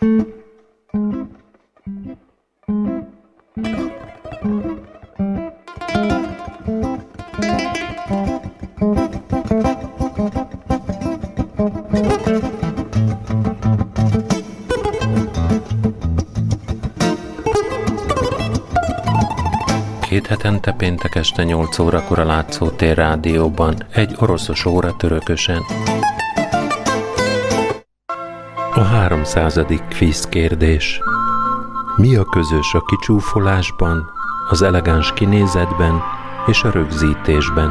Két hetente péntek este 8 órakor a Látszótér rádióban, egy oroszos óra törökösen. 300. kvíz kérdés. Mi a közös a kicsúfolásban, az elegáns kinézetben és a rögzítésben?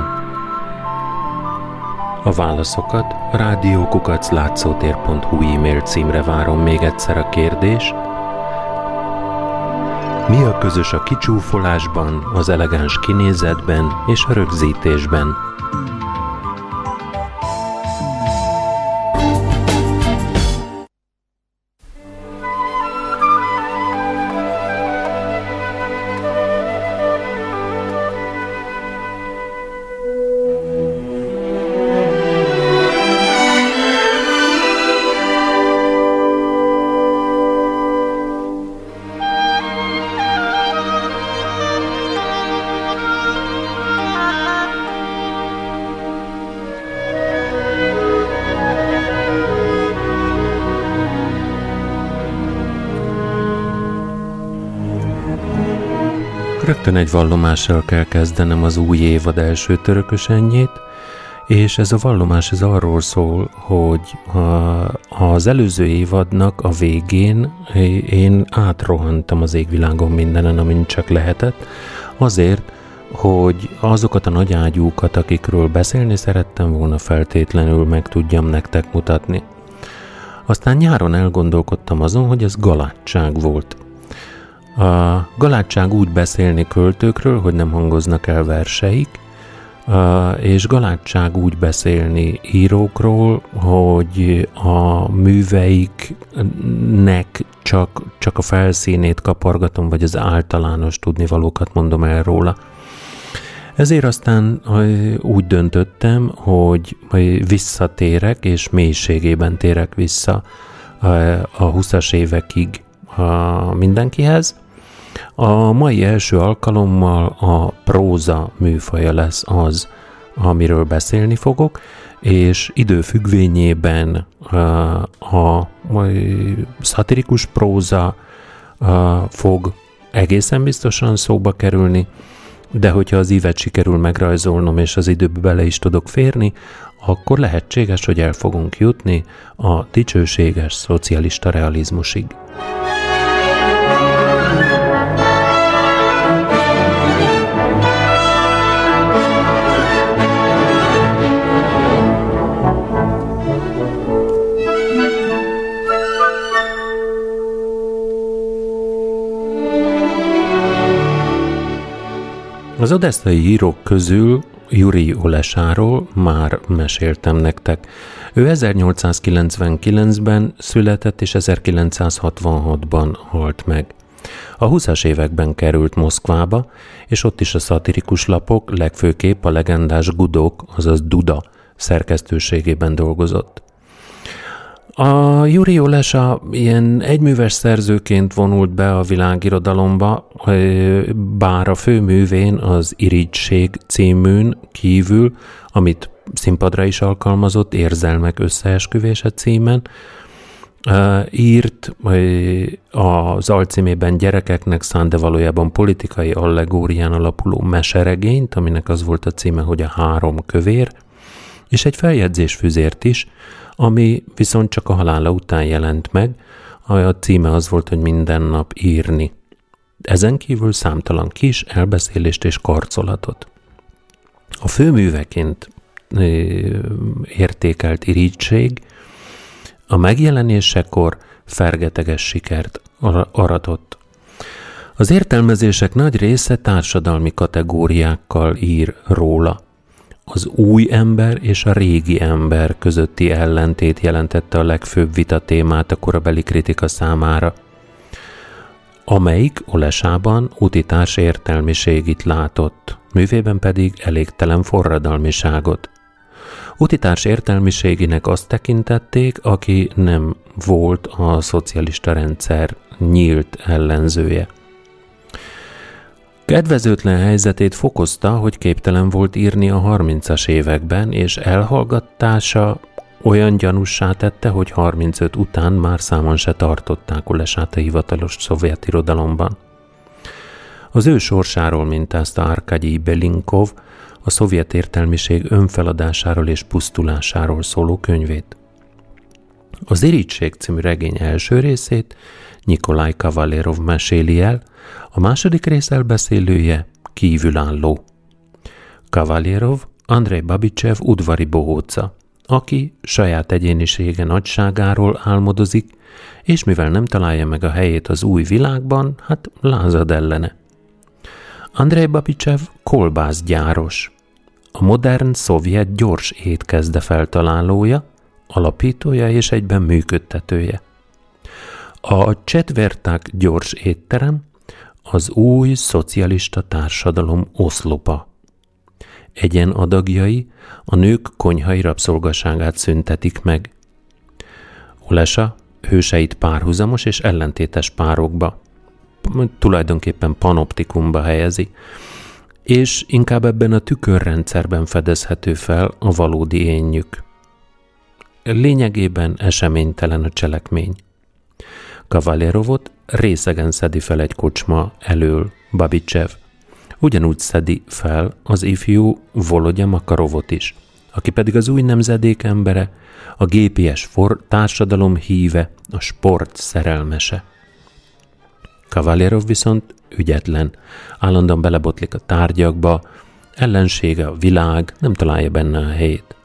A válaszokat a rádiókukaclátszótér.hu e-mail címre várom még egyszer a kérdés. Mi a közös a kicsúfolásban, az elegáns kinézetben és a rögzítésben? Egy vallomással kell kezdenem az új évad első törökösenjét, és ez a vallomás ez arról szól, hogy az előző évadnak a végén én átrohantam az égvilágon mindenen, amin csak lehetett, azért, hogy azokat a nagy ágyúkat, akikről beszélni szerettem volna feltétlenül meg tudjam nektek mutatni. Aztán nyáron elgondolkodtam azon, hogy ez galátság volt. A galátság úgy beszélni költőkről, hogy nem hangoznak el verseik, és galátság úgy beszélni írókról, hogy a műveiknek csak, csak a felszínét kapargatom, vagy az általános tudnivalókat mondom el róla. Ezért aztán úgy döntöttem, hogy visszatérek, és mélységében térek vissza a 20-as évekig mindenkihez, a mai első alkalommal a próza műfaja lesz az, amiről beszélni fogok, és időfüggvényében a, a szatirikus próza fog egészen biztosan szóba kerülni, de hogyha az ívet sikerül megrajzolnom, és az időbe bele is tudok férni, akkor lehetséges, hogy el fogunk jutni a dicsőséges szocialista realizmusig. Az odesztai írók közül Juri Olesáról már meséltem nektek. Ő 1899-ben született és 1966-ban halt meg. A 20-as években került Moszkvába, és ott is a szatirikus lapok, legfőképp a legendás Gudok, azaz Duda szerkesztőségében dolgozott. A Juri Olesa ilyen egyműves szerzőként vonult be a világirodalomba, bár a főművén az Irigység címűn kívül, amit színpadra is alkalmazott, Érzelmek összeesküvése címen, írt az alcímében gyerekeknek szánt, de valójában politikai allegórián alapuló meseregényt, aminek az volt a címe, hogy a három kövér, és egy feljegyzésfüzért is, ami viszont csak a halála után jelent meg, a címe az volt, hogy minden nap írni. Ezen kívül számtalan kis elbeszélést és karcolatot. A főműveként értékelt irítség a megjelenésekor fergeteges sikert aratott. Az értelmezések nagy része társadalmi kategóriákkal ír róla – az új ember és a régi ember közötti ellentét jelentette a legfőbb vita témát a korabeli kritika számára, amelyik Olesában utitárs értelmiségit látott, művében pedig elégtelen forradalmiságot. Utitárs értelmiségének azt tekintették, aki nem volt a szocialista rendszer nyílt ellenzője. Kedvezőtlen helyzetét fokozta, hogy képtelen volt írni a 30-as években, és elhallgatása olyan gyanussá tette, hogy 35 után már számon se tartották Ulesát a hivatalos szovjet irodalomban. Az ő sorsáról mintázta Arkadyi Belinkov a szovjet értelmiség önfeladásáról és pusztulásáról szóló könyvét. Az Irítség című regény első részét Nikolaj Kavalérov meséli el, a második rész elbeszélője kívülálló. Kavalérov Andrei Babicsev udvari bohóca, aki saját egyénisége nagyságáról álmodozik, és mivel nem találja meg a helyét az új világban, hát lázad ellene. Andrei Babicsev kolbászgyáros, a modern szovjet gyors étkezde feltalálója, alapítója és egyben működtetője. A Csetverták gyors étterem az új szocialista társadalom oszlopa. Egyen adagjai a nők konyhai rabszolgaságát szüntetik meg. Ulesa hőseit párhuzamos és ellentétes párokba, tulajdonképpen panoptikumba helyezi, és inkább ebben a tükörrendszerben fedezhető fel a valódi énjük. Lényegében eseménytelen a cselekmény. Kavalérovot részegen szedi fel egy kocsma elől Babicsev. Ugyanúgy szedi fel az ifjú Volodya Makarovot is, aki pedig az új nemzedék embere, a GPS for társadalom híve, a sport szerelmese. Kavalérov viszont ügyetlen, állandóan belebotlik a tárgyakba, ellensége a világ, nem találja benne a helyét.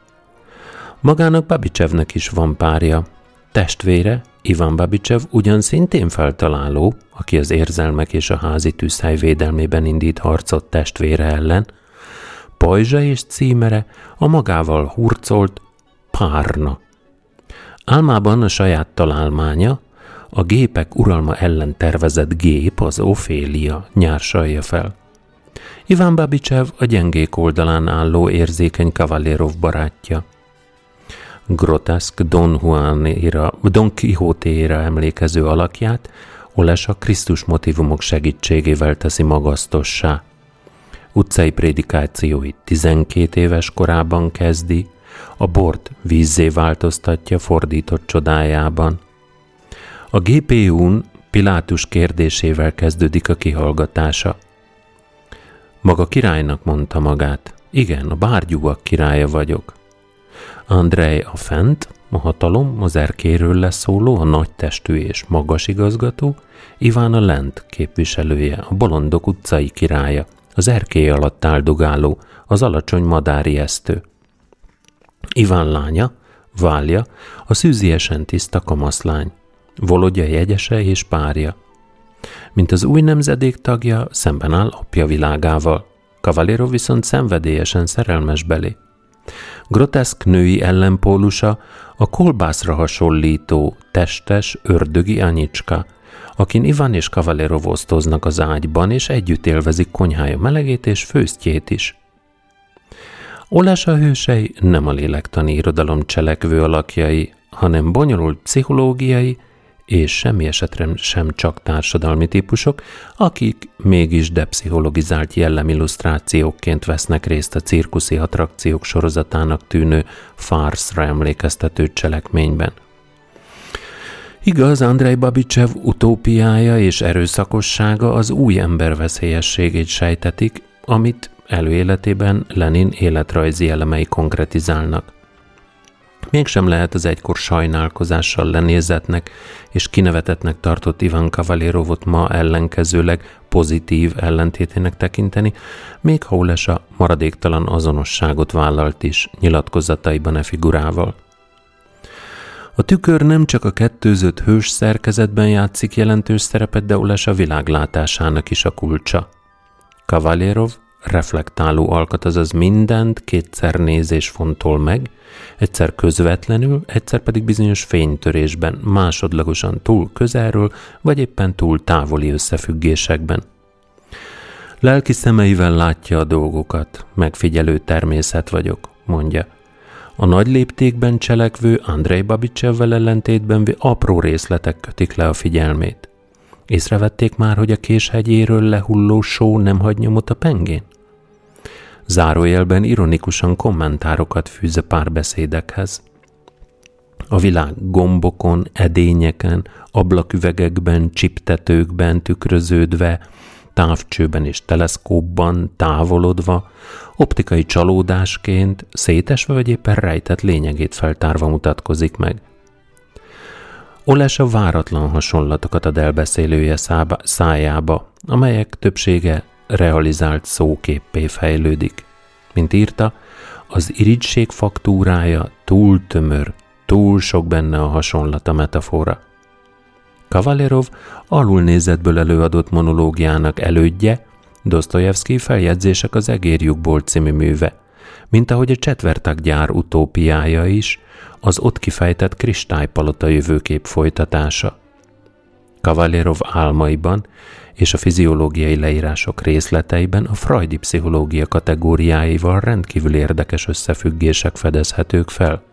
Magának Babicsevnek is van párja, testvére, Ivan Babicsev ugyan szintén feltaláló, aki az érzelmek és a házi tűzhely védelmében indít harcot testvére ellen, pajzsa és címere a magával hurcolt párna. Álmában a saját találmánya, a gépek uralma ellen tervezett gép, az Ofélia nyársalja fel. Iván Babicsev a gyengék oldalán álló érzékeny Kavalérov barátja. Groteszk Don Juanira, Don Quixote-ra emlékező alakját Oles a Krisztus motivumok segítségével teszi magasztossá. Utcai prédikációit 12 éves korában kezdi, a bort vízzé változtatja fordított csodájában. A GPU-n Pilátus kérdésével kezdődik a kihallgatása. Maga királynak mondta magát. Igen, a bárgyúak királya vagyok. Andrei a fent, a hatalom, az erkéről leszóló, a nagy testű és magas igazgató, Iván a lent képviselője, a bolondok utcai királya, az erkély alatt áldogáló, az alacsony madári esztő. Iván lánya, válja, a szűziesen tiszta kamaszlány, Volodya jegyese és párja. Mint az új nemzedék tagja, szemben áll apja világával. Kavalero viszont szenvedélyesen szerelmes belé. Groteszk női ellenpólusa a kolbászra hasonlító, testes, ördögi anyicska, akin Ivan és Kavalero osztoznak az ágyban, és együtt élvezik konyhája melegét és főztjét is. Olása hősei nem a lélektani irodalom cselekvő alakjai, hanem bonyolult pszichológiai és semmi esetre sem csak társadalmi típusok, akik mégis depszichologizált jellemillusztrációkként vesznek részt a cirkuszi attrakciók sorozatának tűnő farszra emlékeztető cselekményben. Igaz, Andrei Babicsev utópiája és erőszakossága az új ember veszélyességét sejtetik, amit előéletében Lenin életrajzi elemei konkretizálnak. Mégsem lehet az egykor sajnálkozással lenézetnek és kinevetetnek tartott Ivan Kavalérovot ma ellenkezőleg pozitív ellentétének tekinteni, még ha Ulesa maradéktalan azonosságot vállalt is nyilatkozataiban e figurával. A tükör nem csak a kettőzött hős szerkezetben játszik jelentős szerepet, de Ulesa világlátásának is a kulcsa. Kavalérov reflektáló alkat, azaz mindent kétszer nézés fontol meg, egyszer közvetlenül, egyszer pedig bizonyos fénytörésben, másodlagosan túl közelről, vagy éppen túl távoli összefüggésekben. Lelki szemeivel látja a dolgokat, megfigyelő természet vagyok, mondja. A nagy léptékben cselekvő Andrei Babicsevvel ellentétben apró részletek kötik le a figyelmét. Észrevették már, hogy a késhegyéről lehulló só nem hagy nyomot a pengén? Zárójelben ironikusan kommentárokat fűz a párbeszédekhez. A világ gombokon, edényeken, ablaküvegekben, csiptetőkben tükröződve, távcsőben és teleszkópban távolodva, optikai csalódásként, szétesve vagy éppen rejtett lényegét feltárva mutatkozik meg. Olesa váratlan hasonlatokat ad elbeszélője szába, szájába, amelyek többsége realizált szóképpé fejlődik. Mint írta, az irigység faktúrája túl tömör, túl sok benne a hasonlat a metafora. Kavalerov alulnézetből előadott monológiának elődje, Dostoyevsky feljegyzések az egérjukból című műve, mint ahogy a Csetvertak gyár utópiája is, az ott kifejtett kristálypalota jövőkép folytatása. Kavalerov álmaiban és a fiziológiai leírások részleteiben a freudi pszichológia kategóriáival rendkívül érdekes összefüggések fedezhetők fel.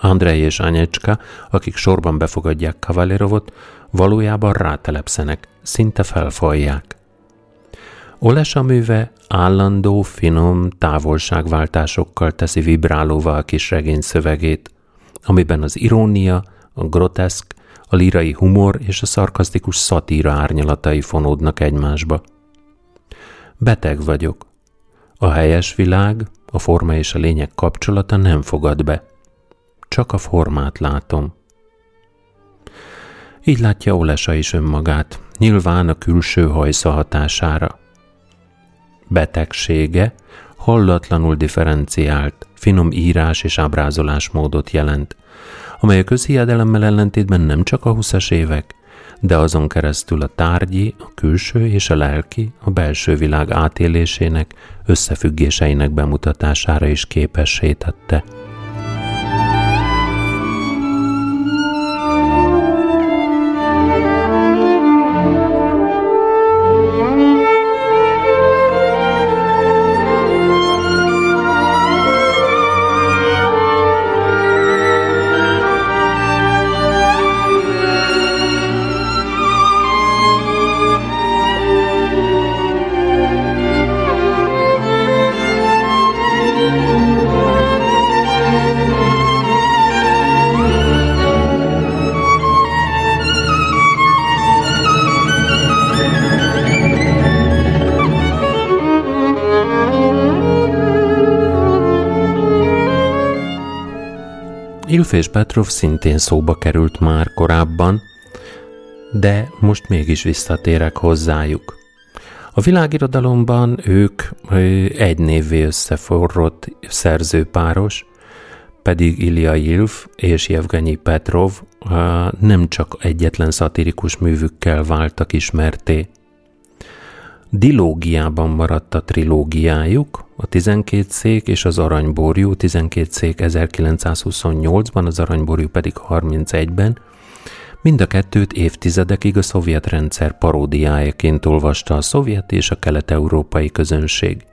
Andrei és Anyecska, akik sorban befogadják Kavalerovot, valójában rátelepszenek, szinte felfalják. Olesa műve állandó, finom távolságváltásokkal teszi vibrálóval a kis regény szövegét, amiben az irónia, a groteszk, a lírai humor és a szarkasztikus szatíra árnyalatai fonódnak egymásba. Beteg vagyok. A helyes világ, a forma és a lényeg kapcsolata nem fogad be. Csak a formát látom. Így látja Olesa is önmagát, nyilván a külső hajsza hatására. Betegsége hallatlanul differenciált, finom írás és ábrázolásmódot jelent, amely a közhiedelemmel ellentétben nem csak a 20 évek, de azon keresztül a tárgyi, a külső és a lelki, a belső világ átélésének, összefüggéseinek bemutatására is képessé tette. Ilf és Petrov szintén szóba került már korábban, de most mégis visszatérek hozzájuk. A világirodalomban ők egy névvé összeforrott szerzőpáros, pedig Ilya Ilf és Jevgenyi Petrov nem csak egyetlen szatirikus művükkel váltak ismerté. Dilógiában maradt a trilógiájuk, a 12 szék és az aranyborjú, 12 szék 1928-ban, az aranyborjú pedig 31-ben, mind a kettőt évtizedekig a szovjet rendszer paródiájaként olvasta a szovjet és a kelet-európai közönség.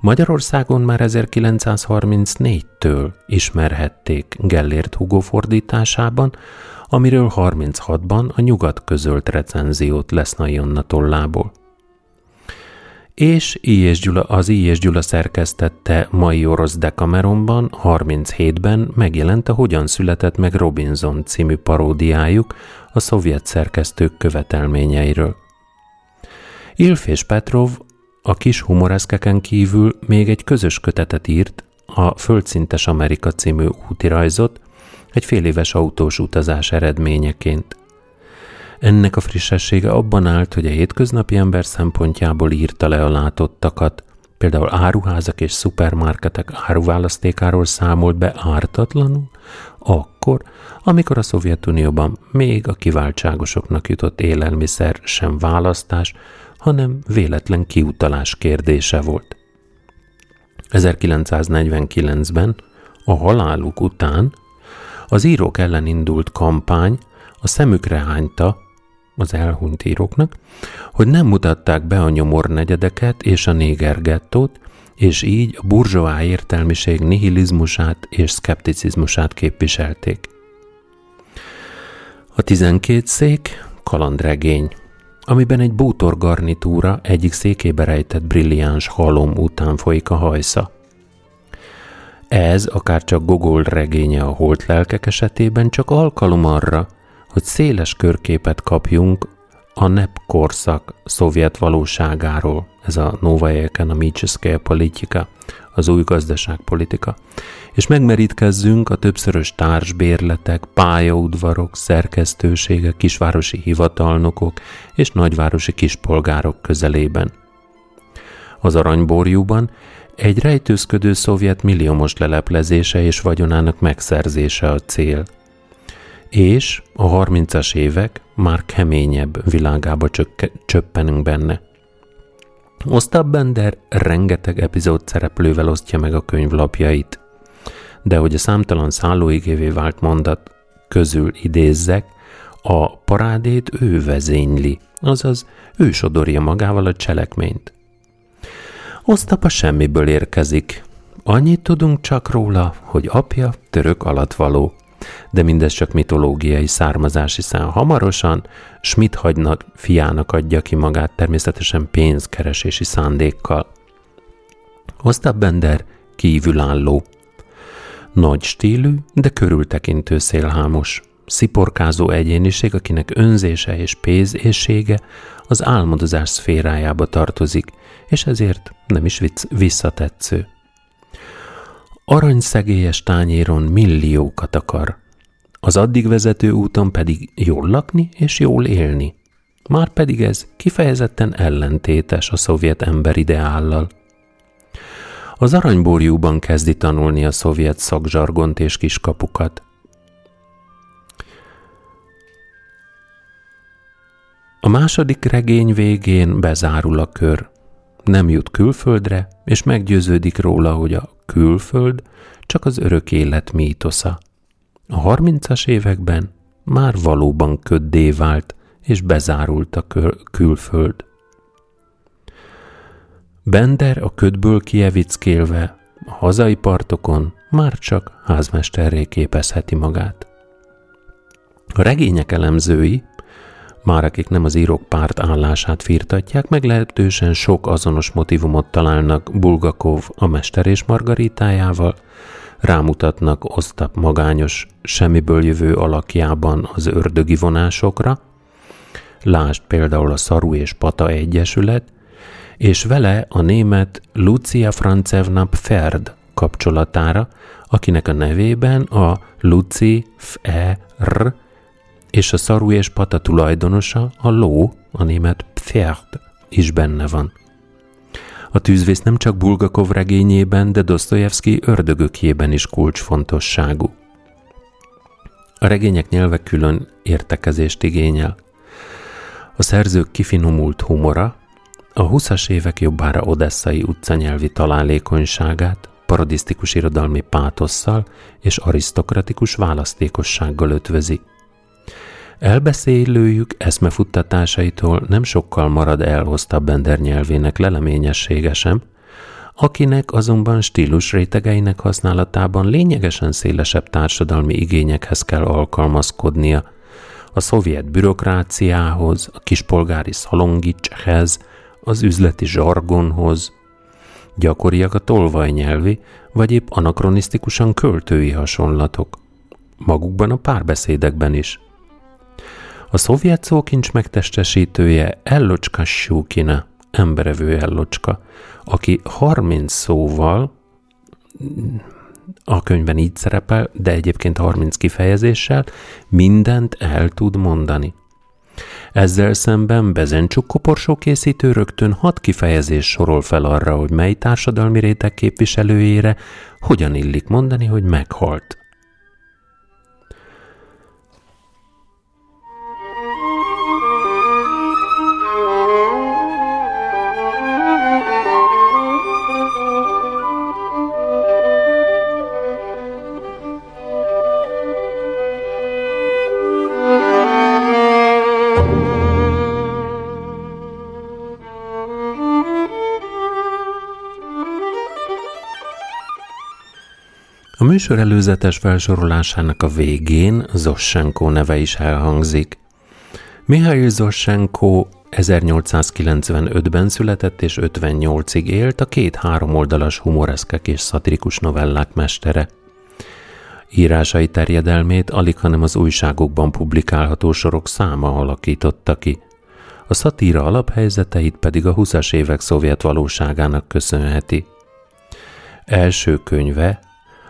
Magyarországon már 1934-től ismerhették Gellért Hugo fordításában, amiről 36-ban a nyugat közölt recenziót lesz Jonna tollából és I. és Gyula, az I. és Gyula szerkesztette mai orosz Decameronban 37-ben megjelent a Hogyan született meg Robinson című paródiájuk a szovjet szerkesztők követelményeiről. Ilf és Petrov a kis humoreszkeken kívül még egy közös kötetet írt, a Földszintes Amerika című útirajzot, egy fél éves autós utazás eredményeként – ennek a frissessége abban állt, hogy a hétköznapi ember szempontjából írta le a látottakat, például áruházak és szupermarketek áruválasztékáról számolt be ártatlanul, akkor, amikor a Szovjetunióban még a kiváltságosoknak jutott élelmiszer sem választás, hanem véletlen kiutalás kérdése volt. 1949-ben, a haláluk után, az írók ellen indult kampány a szemükre hányta az elhunyt íróknak, hogy nem mutatták be a nyomornegyedeket és a négergettót, és így a burzsóá értelmiség nihilizmusát és szkepticizmusát képviselték. A tizenkét szék kalandregény, amiben egy bútor garnitúra egyik székébe rejtett brilliáns halom után folyik a hajsza. Ez, akár csak Gogol regénye a holt lelkek esetében csak alkalom arra, hogy széles körképet kapjunk a NEP korszak szovjet valóságáról, ez a Nova Economicseskaya Politika, az új gazdaságpolitika, és megmerítkezzünk a többszörös társbérletek, pályaudvarok, szerkesztőségek, kisvárosi hivatalnokok és nagyvárosi kispolgárok közelében. Az aranyborjúban egy rejtőzködő szovjet milliómos leleplezése és vagyonának megszerzése a cél. És a 30-as évek már keményebb világába csökke, csöppenünk benne. Ostap Bender rengeteg epizód szereplővel osztja meg a könyvlapjait. De hogy a számtalan szállóigévé vált mondat közül idézzek, a parádét ő vezényli, azaz ő sodorja magával a cselekményt. Osztapa semmiből érkezik. Annyit tudunk csak róla, hogy apja török alatvaló. De mindez csak mitológiai származás, hiszen hamarosan Schmidt hagynak fiának adja ki magát természetesen pénzkeresési szándékkal. Ostap Bender kívülálló. Nagy stílű, de körültekintő szélhámos. Sziporkázó egyéniség, akinek önzése és pénzészsége az álmodozás szférájába tartozik, és ezért nem is visszatetsző. Aranyszegélyes tányéron milliókat akar, az addig vezető úton pedig jól lakni és jól élni. Már pedig ez kifejezetten ellentétes a szovjet emberideállal. Az aranyborjúban kezdi tanulni a szovjet szakzsargont és kiskapukat. A második regény végén bezárul a kör. Nem jut külföldre, és meggyőződik róla, hogy a külföld csak az örök élet mítosza. A harmincas években már valóban köddé vált, és bezárult a külföld. Bender a ködből kievickélve, a hazai partokon már csak házmesterré képezheti magát. A regények elemzői, már akik nem az írók párt állását firtatják, meglehetősen sok azonos motivumot találnak Bulgakov a Mester és Margaritájával, rámutatnak Osztap magányos, semmiből jövő alakjában az ördögi vonásokra, lásd például a Szaru és Pata Egyesület, és vele a német Lucia Francevna Pferd kapcsolatára, akinek a nevében a Luci F.E.R. és a Szaru és Pata tulajdonosa, a ló, a német Pferd is benne van. A tűzvész nem csak Bulgakov regényében, de Dostoyevsky ördögökjében is kulcsfontosságú. A regények nyelve külön értekezést igényel. A szerzők kifinomult humora, a 20-as évek jobbára odesszai utcanyelvi találékonyságát, parodisztikus irodalmi pátosszal és arisztokratikus választékossággal ötvözi. Elbeszélőjük eszmefuttatásaitól nem sokkal marad el Bender nyelvének leleményessége sem, akinek azonban stílus rétegeinek használatában lényegesen szélesebb társadalmi igényekhez kell alkalmazkodnia, a szovjet bürokráciához, a kispolgári szalongicshez, az üzleti zsargonhoz, gyakoriak a tolvajnyelvi, vagy épp anakronisztikusan költői hasonlatok, magukban a párbeszédekben is. A szovjet szókincs megtestesítője Ellocska Sjúkina, emberevő Ellocska, aki 30 szóval, a könyvben így szerepel, de egyébként 30 kifejezéssel mindent el tud mondani. Ezzel szemben Bezencsuk koporsó készítő rögtön hat kifejezés sorol fel arra, hogy mely társadalmi réteg képviselőjére hogyan illik mondani, hogy meghalt. A műsor előzetes felsorolásának a végén Zossenko neve is elhangzik. Mihály Zossenko 1895-ben született és 58-ig élt a két háromoldalas humoreszkek és szatirikus novellák mestere. Írásai terjedelmét alig, hanem az újságokban publikálható sorok száma alakította ki. A szatíra alaphelyzeteit pedig a 20-as évek szovjet valóságának köszönheti. Első könyve,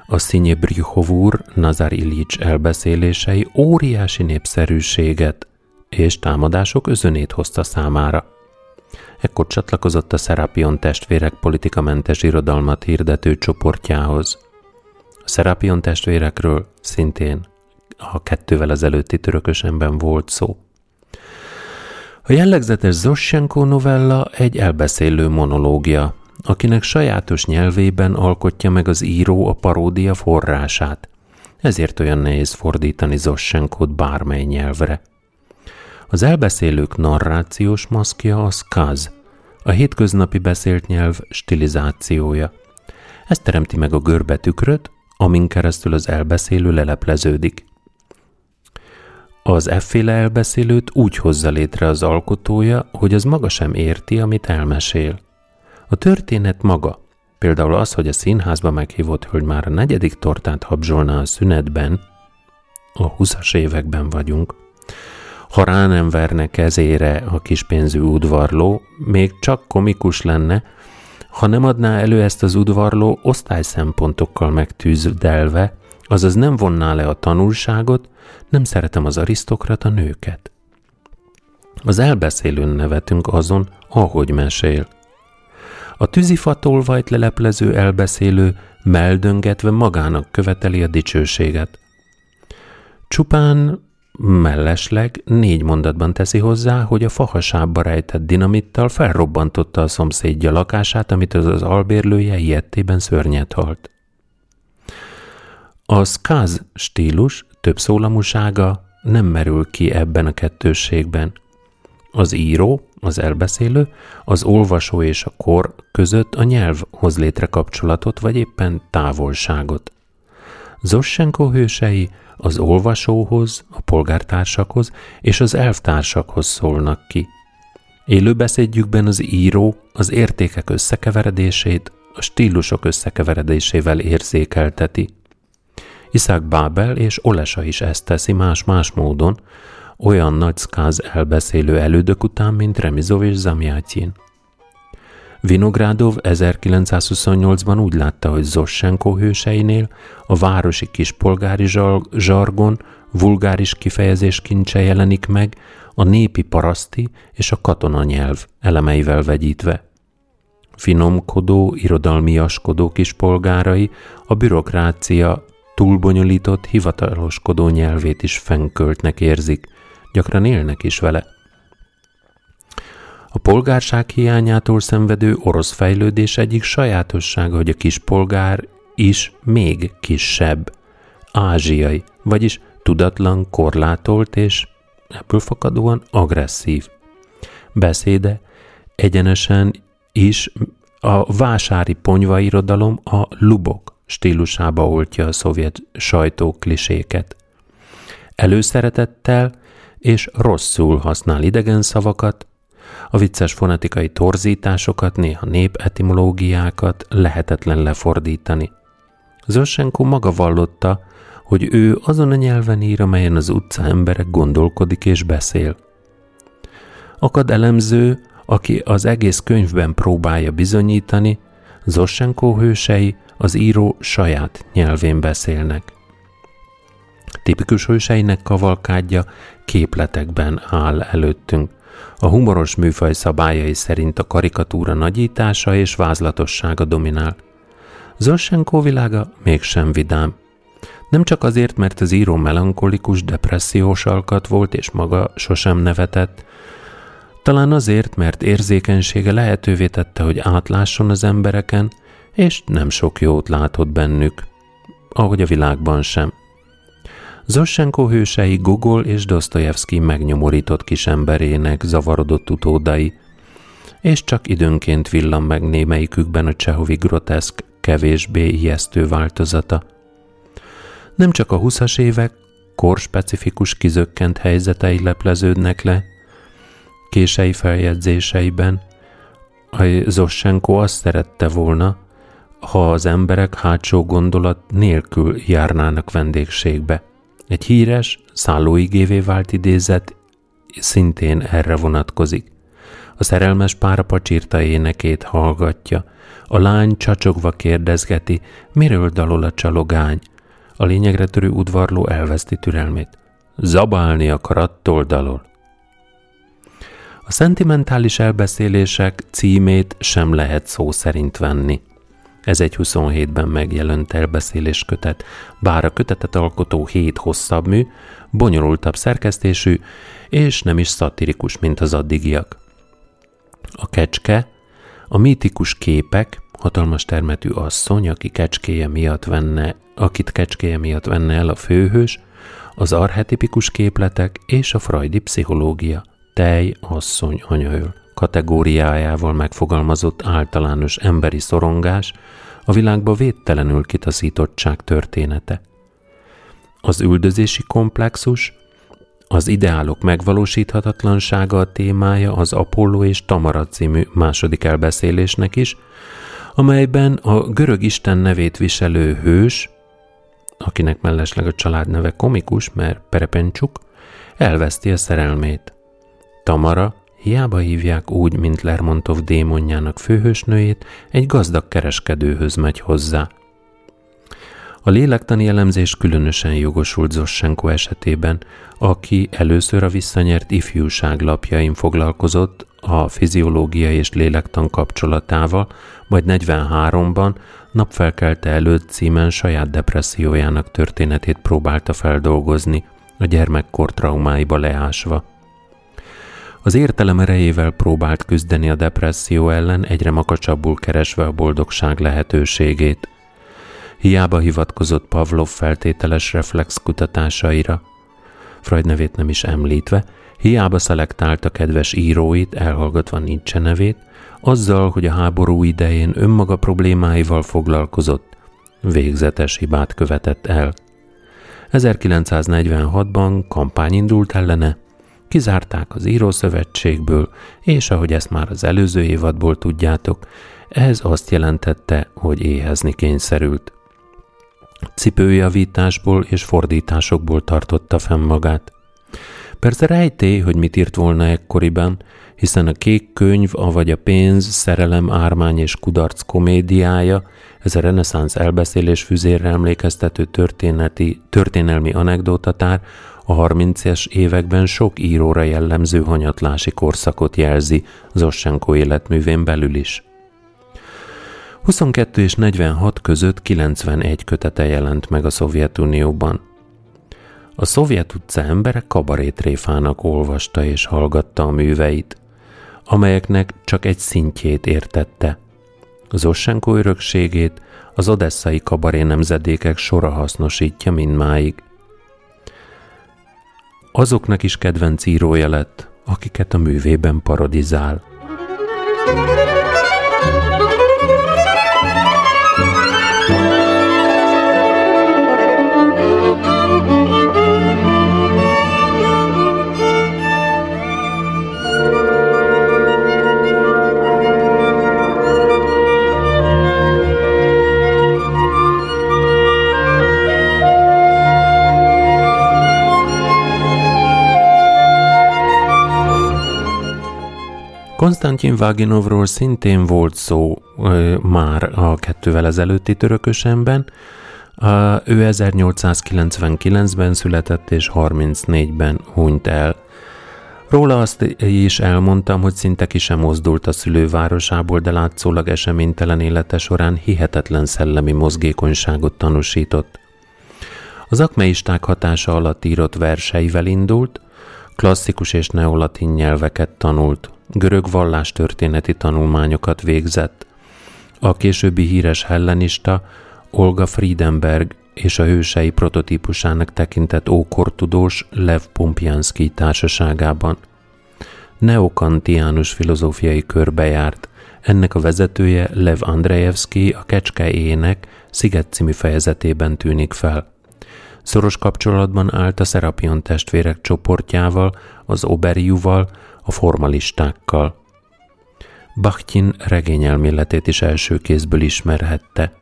a Szinye Brihovúr Nazar Illich elbeszélései óriási népszerűséget és támadások özönét hozta számára. Ekkor csatlakozott a Szerapion testvérek politikamentes irodalmat hirdető csoportjához. A Szerapion testvérekről szintén a kettővel ezelőtti törökösenben volt szó. A jellegzetes Zossenko novella egy elbeszélő monológia, akinek sajátos nyelvében alkotja meg az író a paródia forrását. Ezért olyan nehéz fordítani Zossenkót bármely nyelvre. Az elbeszélők narrációs maszkja a skaz, a hétköznapi beszélt nyelv stilizációja. Ez teremti meg a görbetükröt, amin keresztül az elbeszélő lelepleződik. Az efféle elbeszélőt úgy hozza létre az alkotója, hogy az maga sem érti, amit elmesél. A történet maga, például az, hogy a színházba meghívott hölgy már a negyedik tortát habzsolna a szünetben, a 20 években vagyunk, ha rá nem verne kezére a kispénzű udvarló, még csak komikus lenne, ha nem adná elő ezt az udvarló osztályszempontokkal megtűzdelve, azaz nem vonná le a tanulságot, nem szeretem az arisztokrata nőket. Az elbeszélőn nevetünk azon, ahogy mesél. A tűzifatolvajt leleplező elbeszélő meldöngetve magának követeli a dicsőséget. Csupán Mellesleg négy mondatban teszi hozzá, hogy a fahasába rejtett dinamittal felrobbantotta a szomszédja lakását, amit az az albérlője ilyettében szörnyet halt. A skáz stílus több szólamusága nem merül ki ebben a kettősségben. Az író, az elbeszélő, az olvasó és a kor között a nyelv hoz létre kapcsolatot, vagy éppen távolságot. Zossenko hősei az olvasóhoz, a polgártársakhoz és az elvtársakhoz szólnak ki. Élőbeszédjükben az író az értékek összekeveredését a stílusok összekeveredésével érzékelteti. Iszák Bábel és Olesa is ezt teszi más-más módon, olyan nagy szkáz elbeszélő elődök után, mint Remizov és Zamjátyin. Vinográdov 1928-ban úgy látta, hogy Zossenko hőseinél a városi kispolgári zsargon vulgáris kifejezés kincse jelenik meg, a népi paraszti és a katona nyelv elemeivel vegyítve. Finomkodó, irodalmiaskodó kispolgárai a bürokrácia túlbonyolított, hivataloskodó nyelvét is fenköltnek érzik, gyakran élnek is vele. A polgárság hiányától szenvedő orosz fejlődés egyik sajátossága, hogy a kispolgár is még kisebb, ázsiai, vagyis tudatlan, korlátolt és ebből fakadóan agresszív. Beszéde egyenesen is a vásári ponyvairodalom a lubok stílusába oltja a szovjet sajtó kliséket. Előszeretettel és rosszul használ idegen szavakat, a vicces fonetikai torzításokat, néha népetimológiákat lehetetlen lefordítani. Zossenko maga vallotta, hogy ő azon a nyelven ír, amelyen az utca emberek gondolkodik és beszél. Akad elemző, aki az egész könyvben próbálja bizonyítani, Zossenko hősei az író saját nyelvén beszélnek. Tipikus hőseinek kavalkádja képletekben áll előttünk – a humoros műfaj szabályai szerint a karikatúra nagyítása és vázlatossága dominál. Zossenko világa mégsem vidám. Nem csak azért, mert az író melankolikus, depressziós alkat volt, és maga sosem nevetett, talán azért, mert érzékenysége lehetővé tette, hogy átlásson az embereken, és nem sok jót látott bennük, ahogy a világban sem. Zossenko hősei Gogol és Dostoyevsky megnyomorított kisemberének zavarodott utódai, és csak időnként villan meg némelyikükben a Csehovi groteszk, kevésbé ijesztő változata. Nem csak a 20-as évek korspecifikus kizökkent helyzetei lepleződnek le, kései feljegyzéseiben, a Zossenko azt szerette volna, ha az emberek hátsó gondolat nélkül járnának vendégségbe. Egy híres, szállóigévé vált idézet szintén erre vonatkozik. A szerelmes pára csírta énekét hallgatja. A lány csacsogva kérdezgeti, miről dalol a csalogány. A lényegre törő udvarló elveszti türelmét. Zabálni akar attól dalol. A szentimentális elbeszélések címét sem lehet szó szerint venni. Ez egy 27-ben megjelent elbeszélés kötet, bár a kötetet alkotó hét hosszabb mű, bonyolultabb szerkesztésű, és nem is szatirikus, mint az addigiak. A kecske, a mítikus képek, hatalmas termetű asszony, aki kecskéje miatt venne, akit kecskéje miatt venne el a főhős, az archetipikus képletek és a freudi pszichológia, tej, asszony, anyaöl kategóriájával megfogalmazott általános emberi szorongás, a világba védtelenül kitaszítottság története. Az üldözési komplexus, az ideálok megvalósíthatatlansága a témája az Apollo és Tamara című második elbeszélésnek is, amelyben a görög isten nevét viselő hős, akinek mellesleg a család neve komikus, mert Perepencsuk, elveszti a szerelmét. Tamara hiába hívják úgy, mint Lermontov démonjának főhősnőjét, egy gazdag kereskedőhöz megy hozzá. A lélektani elemzés különösen jogosult Zossenko esetében, aki először a visszanyert ifjúság lapjain foglalkozott a fiziológia és lélektan kapcsolatával, majd 43-ban napfelkelte előtt címen saját depressziójának történetét próbálta feldolgozni, a gyermekkor traumáiba leásva. Az értelem erejével próbált küzdeni a depresszió ellen, egyre makacsabbul keresve a boldogság lehetőségét. Hiába hivatkozott Pavlov feltételes reflex kutatásaira, Freud nevét nem is említve, hiába szelektálta kedves íróit, elhallgatva Nietzsche nevét, azzal, hogy a háború idején önmaga problémáival foglalkozott, végzetes hibát követett el. 1946-ban kampány indult ellene, kizárták az írószövetségből, és ahogy ezt már az előző évadból tudjátok, ez azt jelentette, hogy éhezni kényszerült. Cipőjavításból és fordításokból tartotta fenn magát. Persze rejtély, hogy mit írt volna ekkoriban, hiszen a kék könyv, avagy a pénz, szerelem, ármány és kudarc komédiája, ez a reneszánsz elbeszélés füzérre emlékeztető történeti, történelmi anekdótatár a 30-es években sok íróra jellemző hanyatlási korszakot jelzi Zossenko életművén belül is. 22 és 46 között 91 kötete jelent meg a Szovjetunióban. A szovjet utca emberek kabarétréfának olvasta és hallgatta a műveit, amelyeknek csak egy szintjét értette. Zossenko örökségét az odesszai kabaré nemzedékek sora hasznosítja mindmáig – azoknak is kedvenc írója lett, akiket a művében parodizál. Konstantin Vaginovról szintén volt szó ö, már a kettővel ezelőtti törökösemben. A, ő 1899-ben született és 34-ben hunyt el. Róla azt is elmondtam, hogy szinte ki sem mozdult a szülővárosából, de látszólag eseménytelen élete során hihetetlen szellemi mozgékonyságot tanúsított. Az akmeisták hatása alatt írott verseivel indult, klasszikus és neolatin nyelveket tanult, görög vallástörténeti tanulmányokat végzett. A későbbi híres hellenista Olga Friedenberg és a hősei prototípusának tekintett ókortudós Lev Pompjanszki társaságában. Neokantiánus filozófiai körbe járt, ennek a vezetője Lev Andrejevski a Kecske ének Sziget című fejezetében tűnik fel. Szoros kapcsolatban állt a Szerapion testvérek csoportjával, az Oberiuval, a formalistákkal. Bakhtin regényelméletét is első kézből ismerhette.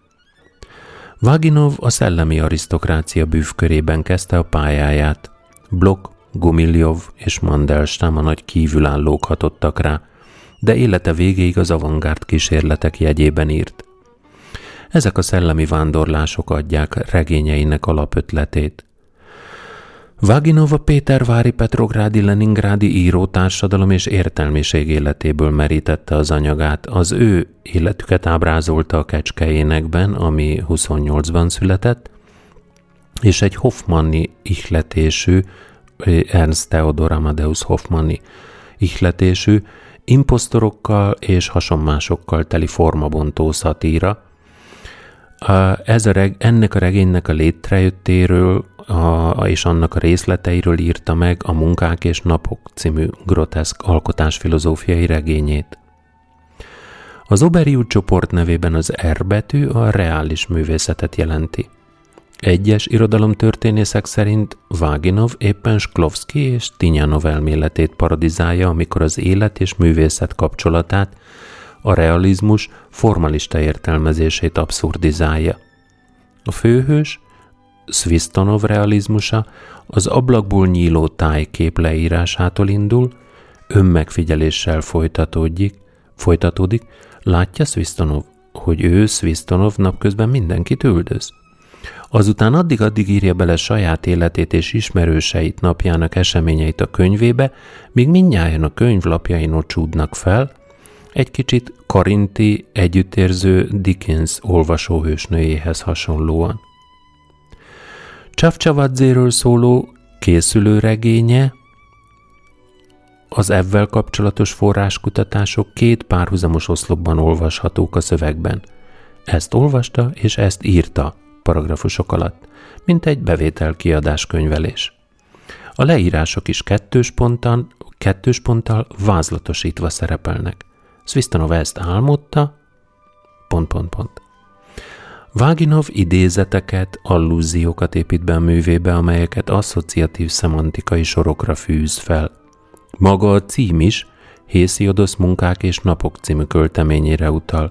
Vaginov a szellemi arisztokrácia bűvkörében kezdte a pályáját. Blok, Gumiljov és Mandelstam a nagy kívülállók hatottak rá, de élete végéig az avantgárd kísérletek jegyében írt. Ezek a szellemi vándorlások adják regényeinek alapötletét. Vaginova Pétervári Petrográdi Leningrádi író társadalom és értelmiség életéből merítette az anyagát. Az ő életüket ábrázolta a kecskejénekben, ami 28-ban született, és egy Hoffmanni ihletésű, Ernst Theodor Amadeus Hoffmanni ihletésű, imposztorokkal és hasonmásokkal teli formabontó szatíra, ez a reg, ennek a regénynek a létrejöttéről a, és annak a részleteiről írta meg a Munkák és Napok című groteszk alkotásfilozófiai regényét. Az Oberiú csoport nevében az R betű a reális művészetet jelenti. Egyes irodalomtörténészek szerint Vaginov éppen Sklovski és Tinyanov elméletét paradizálja, amikor az élet és művészet kapcsolatát a realizmus formalista értelmezését abszurdizálja. A főhős, Svistanov realizmusa az ablakból nyíló tájkép leírásától indul, önmegfigyeléssel folytatódik, folytatódik, látja Svistanov, hogy ő, Svistanov napközben mindenkit üldöz. Azután addig-addig írja bele saját életét és ismerőseit napjának eseményeit a könyvébe, míg mindnyáján a könyvlapjain ocsúdnak fel, egy kicsit karinti, együttérző Dickens olvasóhősnőjéhez hasonlóan. Csavcsavadzéről szóló készülő regénye az ebben kapcsolatos forráskutatások két párhuzamos oszlopban olvashatók a szövegben. Ezt olvasta és ezt írta paragrafusok alatt, mint egy bevételkiadás könyvelés. A leírások is kettős, pontan, kettős ponttal vázlatosítva szerepelnek. Svistanov ezt álmodta, pont, pont, pont. Vaginov idézeteket, allúziókat épít be a művébe, amelyeket asszociatív szemantikai sorokra fűz fel. Maga a cím is Hésziodosz munkák és napok című költeményére utal,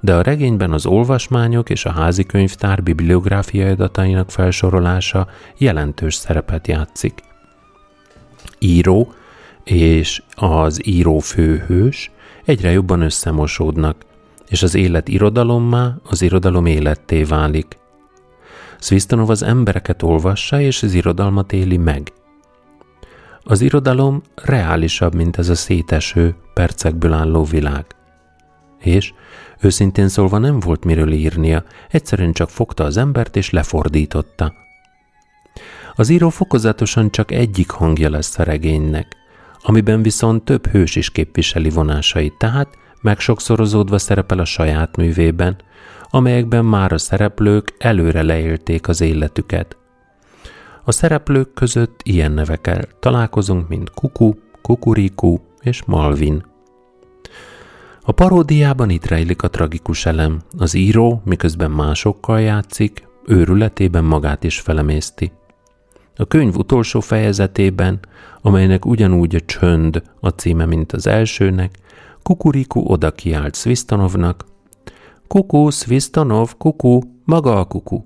de a regényben az olvasmányok és a házi könyvtár bibliográfiai adatainak felsorolása jelentős szerepet játszik. Író és az író főhős egyre jobban összemosódnak, és az élet irodalommá, az irodalom életté válik. Svisztanov az embereket olvassa, és az irodalmat éli meg. Az irodalom reálisabb, mint ez a széteső, percekből álló világ. És, őszintén szólva nem volt miről írnia, egyszerűen csak fogta az embert és lefordította. Az író fokozatosan csak egyik hangja lesz a regénynek amiben viszont több hős is képviseli vonásait, tehát megsokszorozódva szerepel a saját művében, amelyekben már a szereplők előre leélték az életüket. A szereplők között ilyen nevekkel találkozunk, mint Kuku, Kukuriku és Malvin. A paródiában itt rejlik a tragikus elem. Az író, miközben másokkal játszik, őrületében magát is felemészti. A könyv utolsó fejezetében, amelynek ugyanúgy a csönd a címe, mint az elsőnek, Kukuriku oda kiált Svistanovnak. Kuku, Svistanov, kuku, maga a kuku.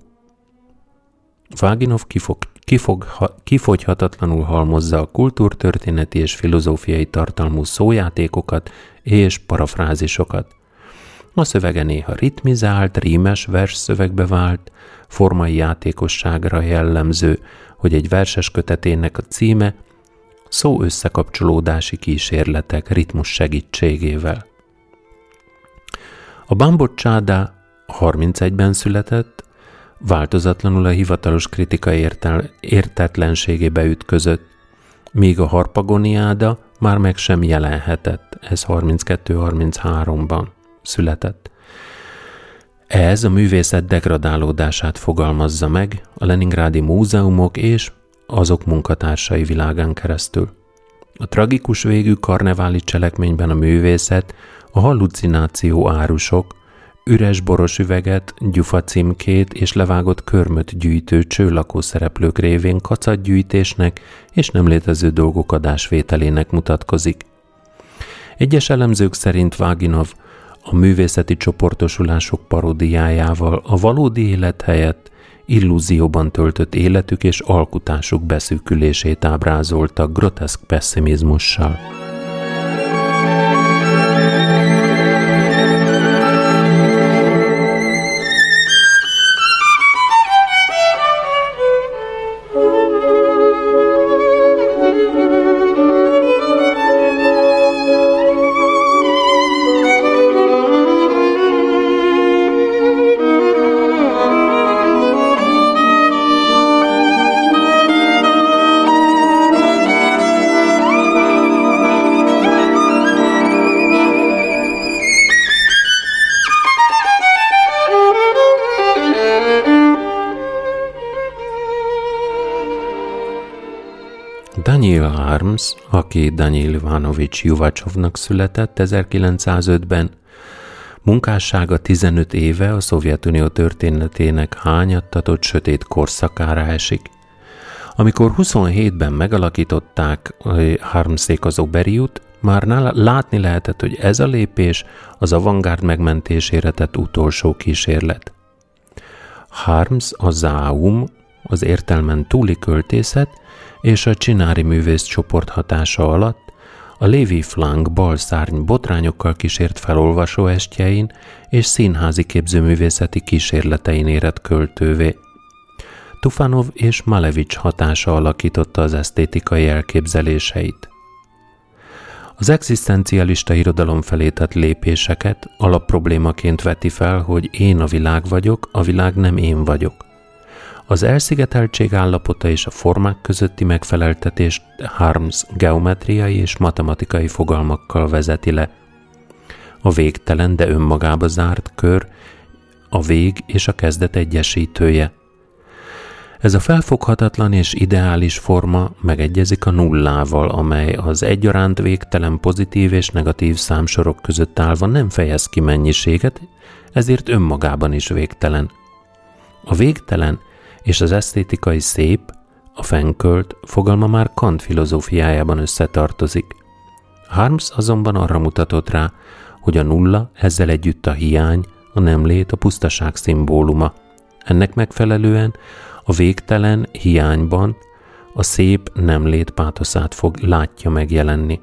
Váginov kifog, kifog, kifogyhatatlanul halmozza a kultúrtörténeti és filozófiai tartalmú szójátékokat és parafrázisokat. A szövege néha ritmizált, rímes vers szövegbe vált, formai játékosságra jellemző, hogy egy verses kötetének a címe szó összekapcsolódási kísérletek ritmus segítségével. A Bambocsáda 31-ben született, változatlanul a hivatalos kritika értel, értetlenségébe ütközött, míg a Harpagoniáda már meg sem jelenhetett, ez 32-33-ban született. Ez a művészet degradálódását fogalmazza meg a Leningrádi múzeumok és azok munkatársai világán keresztül. A tragikus végű karneváli cselekményben a művészet, a hallucináció árusok, üres boros üveget, gyufa címkét és levágott körmöt gyűjtő csőlakó szereplők révén kacatgyűjtésnek és nem létező dolgok adásvételének mutatkozik. Egyes elemzők szerint Váginov a művészeti csoportosulások paródiájával a valódi élet helyett illúzióban töltött életük és alkutásuk beszűkülését ábrázolta groteszk pessimizmussal. Daniel Harms, aki Daniel Ivanovics Juvacsovnak született 1905-ben, munkássága 15 éve a Szovjetunió történetének hányattatott sötét korszakára esik. Amikor 27-ben megalakították Harmszék az Oberiut, már látni lehetett, hogy ez a lépés az avantgárd megmentésére tett utolsó kísérlet. Harms a Zaum, az értelmen túli költészet, és a Csinári művész csoport hatása alatt a Lévi Flank balszárny botrányokkal kísért felolvasó estjein és színházi képzőművészeti kísérletein érett költővé. Tufanov és Malevics hatása alakította az esztétikai elképzeléseit. Az egzisztencialista irodalom felé tett lépéseket alapproblémaként veti fel, hogy én a világ vagyok, a világ nem én vagyok. Az elszigeteltség állapota és a formák közötti megfeleltetést Harms geometriai és matematikai fogalmakkal vezeti le. A végtelen, de önmagába zárt kör a vég és a kezdet egyesítője. Ez a felfoghatatlan és ideális forma megegyezik a nullával, amely az egyaránt végtelen pozitív és negatív számsorok között állva nem fejez ki mennyiséget, ezért önmagában is végtelen. A végtelen és az esztétikai szép, a fenkölt fogalma már Kant filozófiájában összetartozik. Harms azonban arra mutatott rá, hogy a nulla ezzel együtt a hiány, a nemlét, a pusztaság szimbóluma. Ennek megfelelően a végtelen hiányban a szép nemlét pátoszát fog látja megjelenni.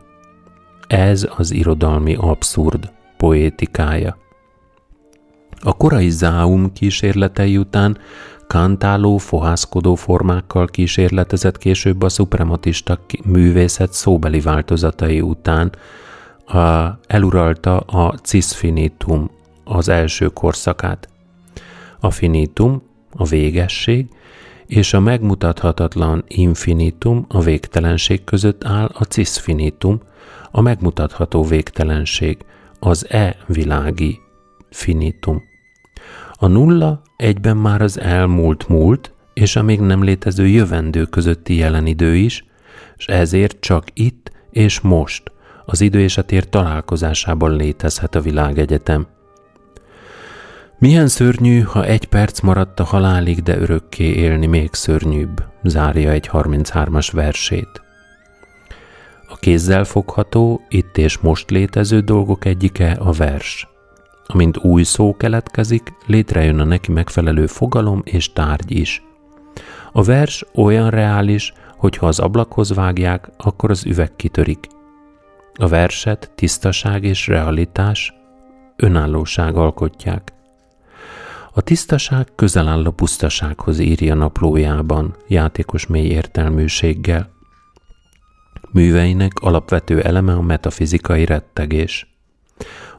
Ez az irodalmi abszurd poétikája. A korai záum kísérletei után kantáló, fohászkodó formákkal kísérletezett később a szuprematista művészet szóbeli változatai után a, eluralta a cisfinitum, az első korszakát. A finitum, a végesség, és a megmutathatatlan infinitum, a végtelenség között áll a cisfinitum, a megmutatható végtelenség, az e-világi finitum. A nulla egyben már az elmúlt múlt és a még nem létező jövendő közötti jelen idő is, és ezért csak itt és most, az idő és a tér találkozásában létezhet a világegyetem. Milyen szörnyű, ha egy perc maradt a halálig, de örökké élni még szörnyűbb, zárja egy 33-as versét. A kézzel fogható, itt és most létező dolgok egyike a vers. Amint új szó keletkezik, létrejön a neki megfelelő fogalom és tárgy is. A vers olyan reális, hogy ha az ablakhoz vágják, akkor az üveg kitörik. A verset tisztaság és realitás, önállóság alkotják. A tisztaság közel áll a pusztasághoz írja naplójában, játékos mély értelműséggel. Műveinek alapvető eleme a metafizikai rettegés.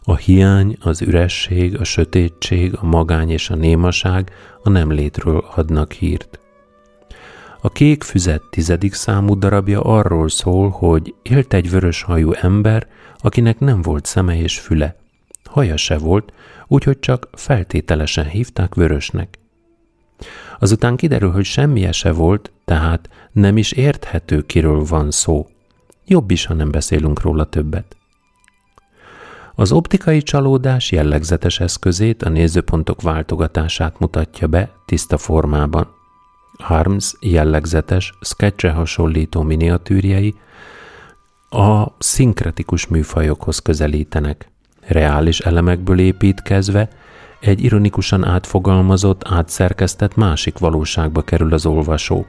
A hiány, az üresség, a sötétség, a magány és a némaság a nem létről adnak hírt. A kék füzet tizedik számú darabja arról szól, hogy élt egy vörös hajú ember, akinek nem volt szeme és füle. Haja se volt, úgyhogy csak feltételesen hívták vörösnek. Azután kiderül, hogy semmi se volt, tehát nem is érthető, kiről van szó. Jobb is, ha nem beszélünk róla többet. Az optikai csalódás jellegzetes eszközét, a nézőpontok váltogatását mutatja be tiszta formában. Harms jellegzetes, sketchre hasonlító miniatűrjei a szinkretikus műfajokhoz közelítenek. Reális elemekből építkezve egy ironikusan átfogalmazott, átszerkesztett másik valóságba kerül az olvasó.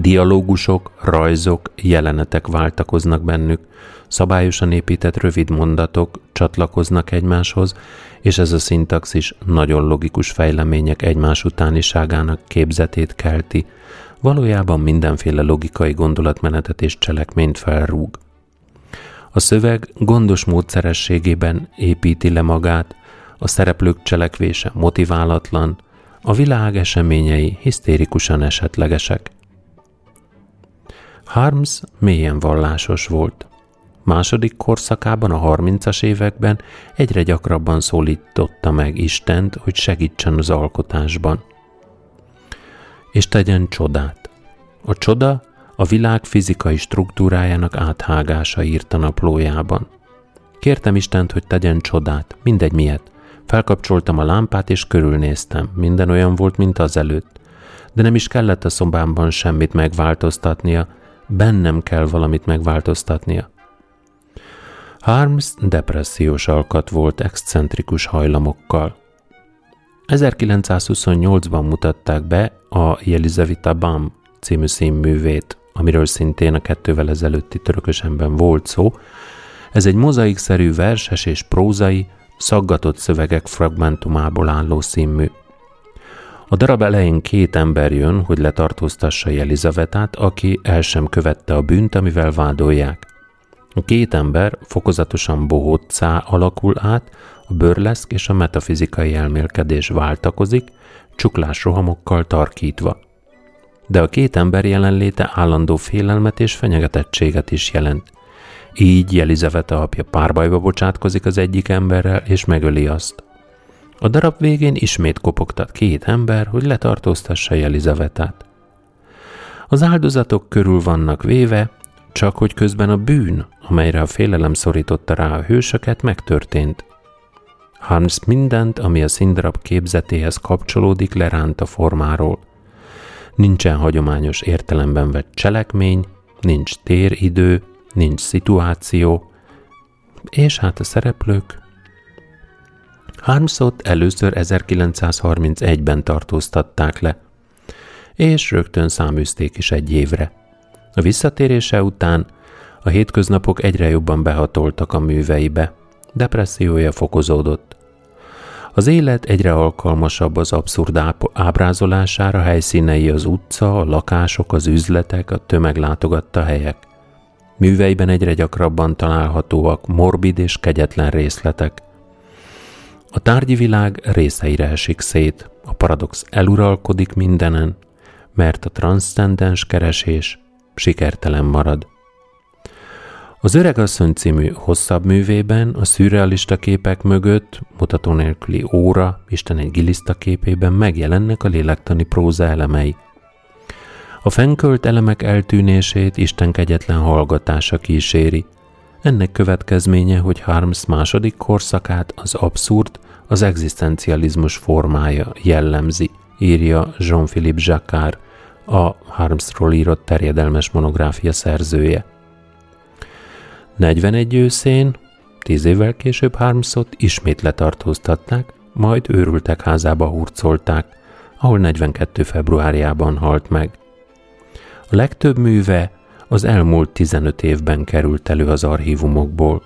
Dialógusok, rajzok, jelenetek váltakoznak bennük, szabályosan épített rövid mondatok csatlakoznak egymáshoz, és ez a szintaxis nagyon logikus fejlemények egymás utániságának képzetét kelti, valójában mindenféle logikai gondolatmenetet és cselekményt felrúg. A szöveg gondos módszerességében építi le magát, a szereplők cselekvése motiválatlan, a világ eseményei hisztérikusan esetlegesek. Harms mélyen vallásos volt. Második korszakában, a 30-as években egyre gyakrabban szólította meg Istent, hogy segítsen az alkotásban. És tegyen csodát. A csoda a világ fizikai struktúrájának áthágása írt a naplójában. Kértem Istent, hogy tegyen csodát, mindegy miért. Felkapcsoltam a lámpát és körülnéztem, minden olyan volt, mint az előtt. De nem is kellett a szobámban semmit megváltoztatnia, bennem kell valamit megváltoztatnia. Harms depressziós alkat volt excentrikus hajlamokkal. 1928-ban mutatták be a Jelizavita Bam című színművét, amiről szintén a kettővel ezelőtti törökösemben volt szó. Ez egy mozaikszerű verses és prózai, szaggatott szövegek fragmentumából álló színmű. A darab elején két ember jön, hogy letartóztassa Elizavetát, aki el sem követte a bűnt, amivel vádolják. A két ember fokozatosan bohóccá alakul át, a bőrleszk és a metafizikai elmélkedés váltakozik, csuklás rohamokkal tarkítva. De a két ember jelenléte állandó félelmet és fenyegetettséget is jelent. Így Elizaveta apja párbajba bocsátkozik az egyik emberrel, és megöli azt. A darab végén ismét kopogtat két ember, hogy letartóztassa Elizavetát. Az áldozatok körül vannak véve, csak hogy közben a bűn, amelyre a félelem szorította rá a hősöket, megtörtént. Hans mindent, ami a színdarab képzetéhez kapcsolódik, leránt a formáról. Nincsen hagyományos értelemben vett cselekmény, nincs téridő, nincs szituáció, és hát a szereplők. Harmsot először 1931-ben tartóztatták le, és rögtön száműzték is egy évre. A visszatérése után a hétköznapok egyre jobban behatoltak a műveibe, depressziója fokozódott. Az élet egyre alkalmasabb az abszurd ábrázolására, helyszínei az utca, a lakások, az üzletek, a tömeglátogatta helyek. Műveiben egyre gyakrabban találhatóak morbid és kegyetlen részletek. A tárgyi világ részeire esik szét, a paradox eluralkodik mindenen, mert a transzcendens keresés sikertelen marad. Az Öregasszony című hosszabb művében a szürrealista képek mögött, mutató nélküli óra, Isten egy giliszta képében megjelennek a lélektani próza elemei. A fenkölt elemek eltűnését Isten kegyetlen hallgatása kíséri. Ennek következménye, hogy Harms második korszakát az abszurd, az egzisztencializmus formája jellemzi, írja Jean-Philippe Jacquard, a Harmsról írott terjedelmes monográfia szerzője. 41 őszén, tíz évvel később Harmsot ismét letartóztatták, majd őrültek házába hurcolták, ahol 42. februárjában halt meg. A legtöbb műve az elmúlt 15 évben került elő az archívumokból.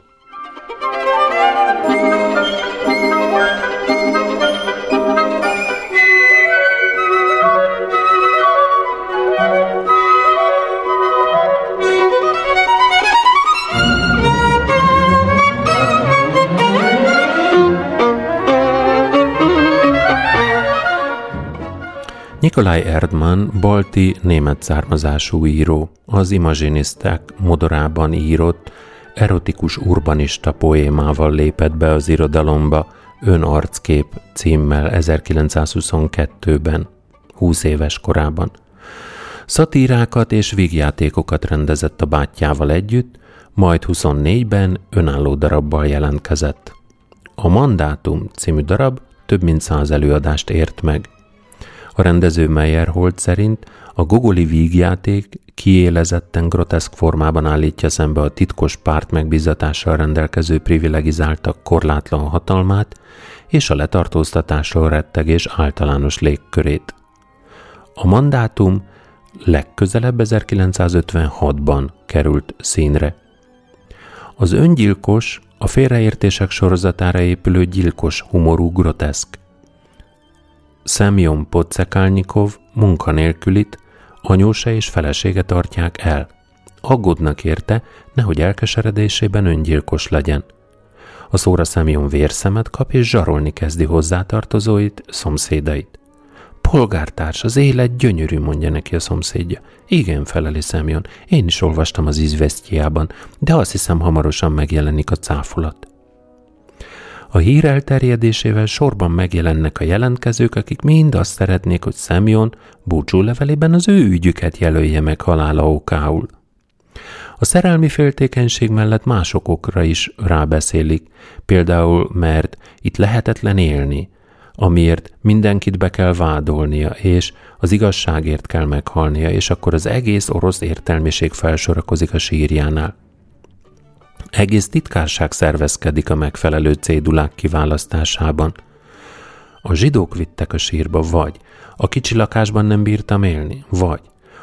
Nikolaj Erdmann balti német származású író, az imazsiniszták modorában írott, erotikus urbanista poémával lépett be az irodalomba Önarckép címmel 1922-ben, 20 éves korában. Szatírákat és vígjátékokat rendezett a bátyjával együtt, majd 24-ben önálló darabbal jelentkezett. A Mandátum című darab több mint száz előadást ért meg. A rendező Meyerhold szerint a gogoli vígjáték kiélezetten groteszk formában állítja szembe a titkos párt megbizatással rendelkező privilegizáltak korlátlan hatalmát és a letartóztatásról rettegés általános légkörét. A mandátum legközelebb 1956-ban került színre. Az öngyilkos a félreértések sorozatára épülő gyilkos humorú groteszk. Szemjon Podszekálnyikov munkanélkülit, anyósa és felesége tartják el. Aggódnak érte, nehogy elkeseredésében öngyilkos legyen. A szóra Szemjon vérszemet kap és zsarolni kezdi hozzátartozóit, szomszédait. Polgártárs, az élet gyönyörű, mondja neki a szomszédja. Igen, feleli Szemjon, én is olvastam az izvesztjiában, de azt hiszem hamarosan megjelenik a cáfolat. A hír elterjedésével sorban megjelennek a jelentkezők, akik mind azt szeretnék, hogy Szemjon búcsú levelében az ő ügyüket jelölje meg halála okául. A szerelmi féltékenység mellett mások okra is rábeszélik, például mert itt lehetetlen élni, amiért mindenkit be kell vádolnia, és az igazságért kell meghalnia, és akkor az egész orosz értelmiség felsorakozik a sírjánál. Egész titkárság szervezkedik a megfelelő cédulák kiválasztásában. A zsidók vittek a sírba, vagy a kicsi lakásban nem bírtam élni, vagy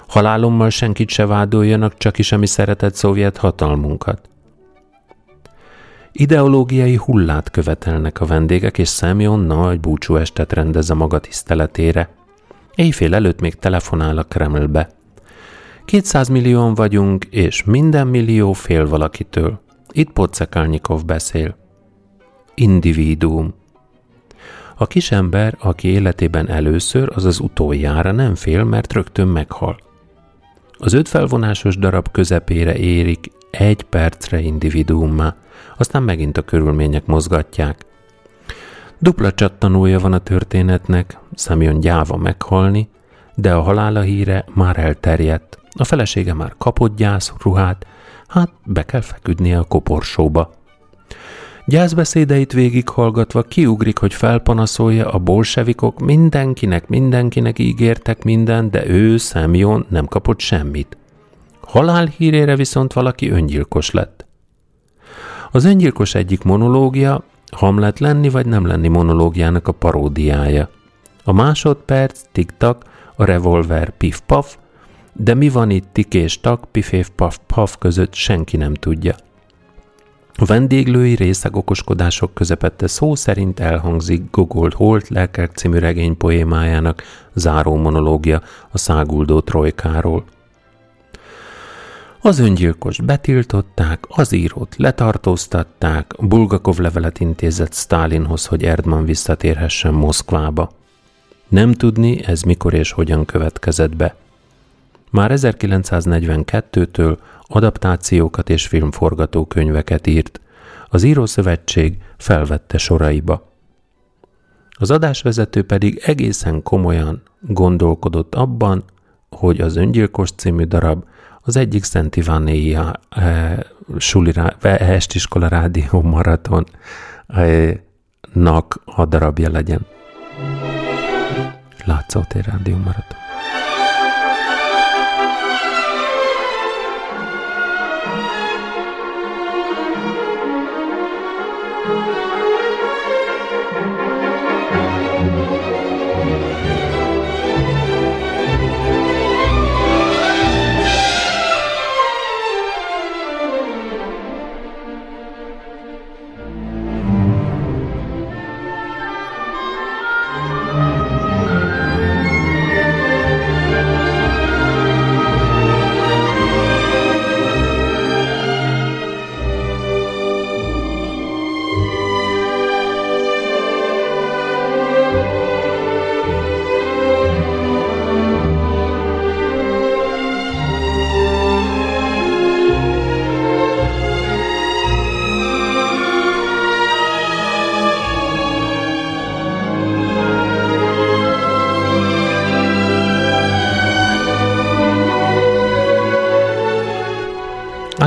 halálommal senkit se vádoljanak, csak is a mi szeretett szovjet hatalmunkat. Ideológiai hullát követelnek a vendégek, és Semyon nagy búcsúestet rendez a maga tiszteletére. Éjfél előtt még telefonál a Kremlbe. 200 millióan vagyunk, és minden millió fél valakitől. Itt Podszekálnyikov beszél. Individuum. A kisember, aki életében először, azaz utoljára nem fél, mert rögtön meghal. Az öt felvonásos darab közepére érik egy percre individuummá, aztán megint a körülmények mozgatják. Dupla csattanója van a történetnek, Szemjon gyáva meghalni, de a halála híre már elterjedt. A felesége már kapott gyász ruhát, hát be kell feküdnie a koporsóba. Gyászbeszédeit végighallgatva kiugrik, hogy felpanaszolja a bolsevikok mindenkinek, mindenkinek ígértek mindent, de ő, Szemjon nem kapott semmit. Halál hírére viszont valaki öngyilkos lett. Az öngyilkos egyik monológia Hamlet lenni vagy nem lenni monológiának a paródiája. A másodperc, tiktak, a revolver pif-paf, de mi van itt tik és tak, piféf paf paf között senki nem tudja. A vendéglői részeg okoskodások közepette szó szerint elhangzik Gogold Holt lelkek című regény poémájának záró monológia a száguldó trojkáról. Az öngyilkos betiltották, az írót letartóztatták, Bulgakov levelet intézett Stalinhoz, hogy Erdman visszatérhessen Moszkvába. Nem tudni, ez mikor és hogyan következett be. Már 1942-től adaptációkat és filmforgatókönyveket írt, az Írószövetség felvette soraiba. Az adásvezető pedig egészen komolyan gondolkodott abban, hogy az Öngyilkos című darab az egyik Szent Ivánéi e, suli, estiskola rádió maraton e, nak a darabja legyen. Látszótér rádió maraton.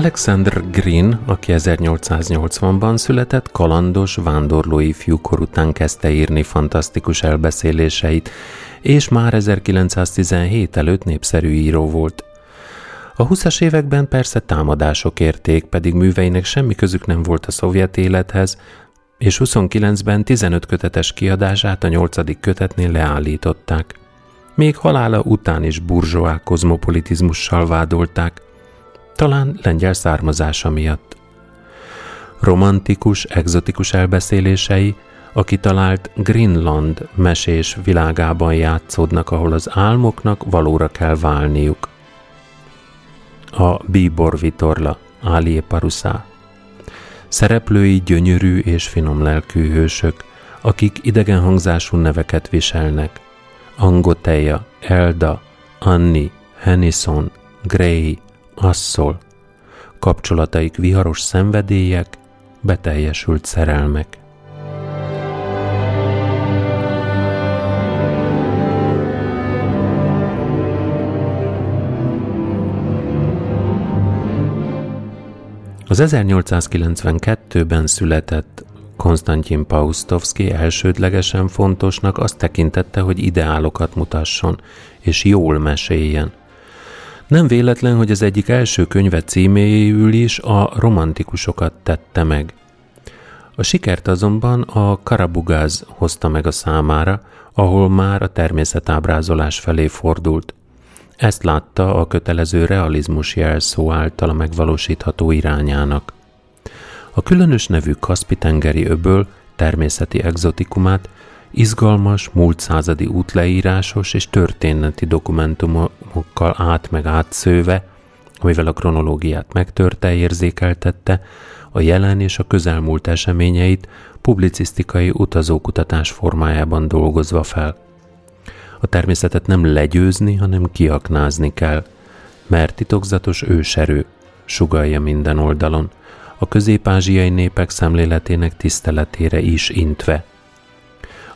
Alexander Green, aki 1880-ban született, kalandos, vándorlói fiúkor után kezdte írni fantasztikus elbeszéléseit, és már 1917 előtt népszerű író volt. A 20-as években persze támadások érték, pedig műveinek semmi közük nem volt a szovjet élethez, és 29-ben 15 kötetes kiadását a 8. kötetnél leállították. Még halála után is burzsóá kozmopolitizmussal vádolták, talán lengyel származása miatt. Romantikus, egzotikus elbeszélései a kitalált Greenland mesés világában játszódnak, ahol az álmoknak valóra kell válniuk. A Bíbor Vitorla, Álié Parusá. Szereplői gyönyörű és finom lelkű hősök, akik idegen hangzású neveket viselnek. Angoteja, Elda, Anni, Hennison, Gray, Asszol. Kapcsolataik viharos szenvedélyek, beteljesült szerelmek. Az 1892-ben született Konstantin Paustovski elsődlegesen fontosnak azt tekintette, hogy ideálokat mutasson, és jól meséljen. Nem véletlen, hogy az egyik első könyve címéül is a romantikusokat tette meg. A sikert azonban a Karabugáz hozta meg a számára, ahol már a természetábrázolás felé fordult. Ezt látta a kötelező realizmus jelszó által a megvalósítható irányának. A különös nevű Kaspi-tengeri öböl természeti exotikumát izgalmas, múlt századi útleírásos és történeti dokumentumokkal át meg átszőve, amivel a kronológiát megtörte, érzékeltette, a jelen és a közelmúlt eseményeit publicisztikai utazókutatás formájában dolgozva fel. A természetet nem legyőzni, hanem kiaknázni kell, mert titokzatos őserő, sugalja minden oldalon, a közép-ázsiai népek szemléletének tiszteletére is intve.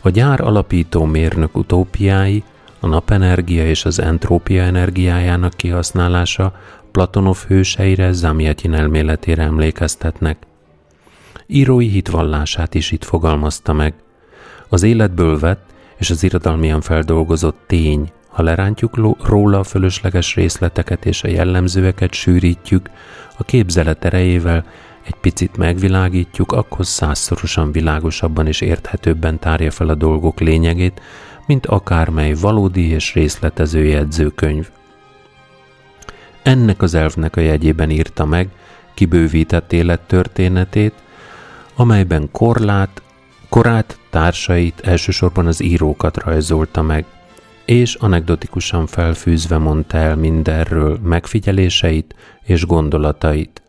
A gyár alapító mérnök utópiái, a napenergia és az entrópia energiájának kihasználása Platonov hőseire, Zamjatin elméletére emlékeztetnek. Írói hitvallását is itt fogalmazta meg. Az életből vett és az irodalmian feldolgozott tény, ha lerántjuk róla a fölösleges részleteket és a jellemzőeket sűrítjük, a képzelet erejével egy picit megvilágítjuk, akkor százszorosan világosabban és érthetőbben tárja fel a dolgok lényegét, mint akármely valódi és részletező jegyzőkönyv. Ennek az elvnek a jegyében írta meg kibővített élettörténetét, amelyben korlát, korát, társait, elsősorban az írókat rajzolta meg, és anekdotikusan felfűzve mondta el mindenről megfigyeléseit és gondolatait.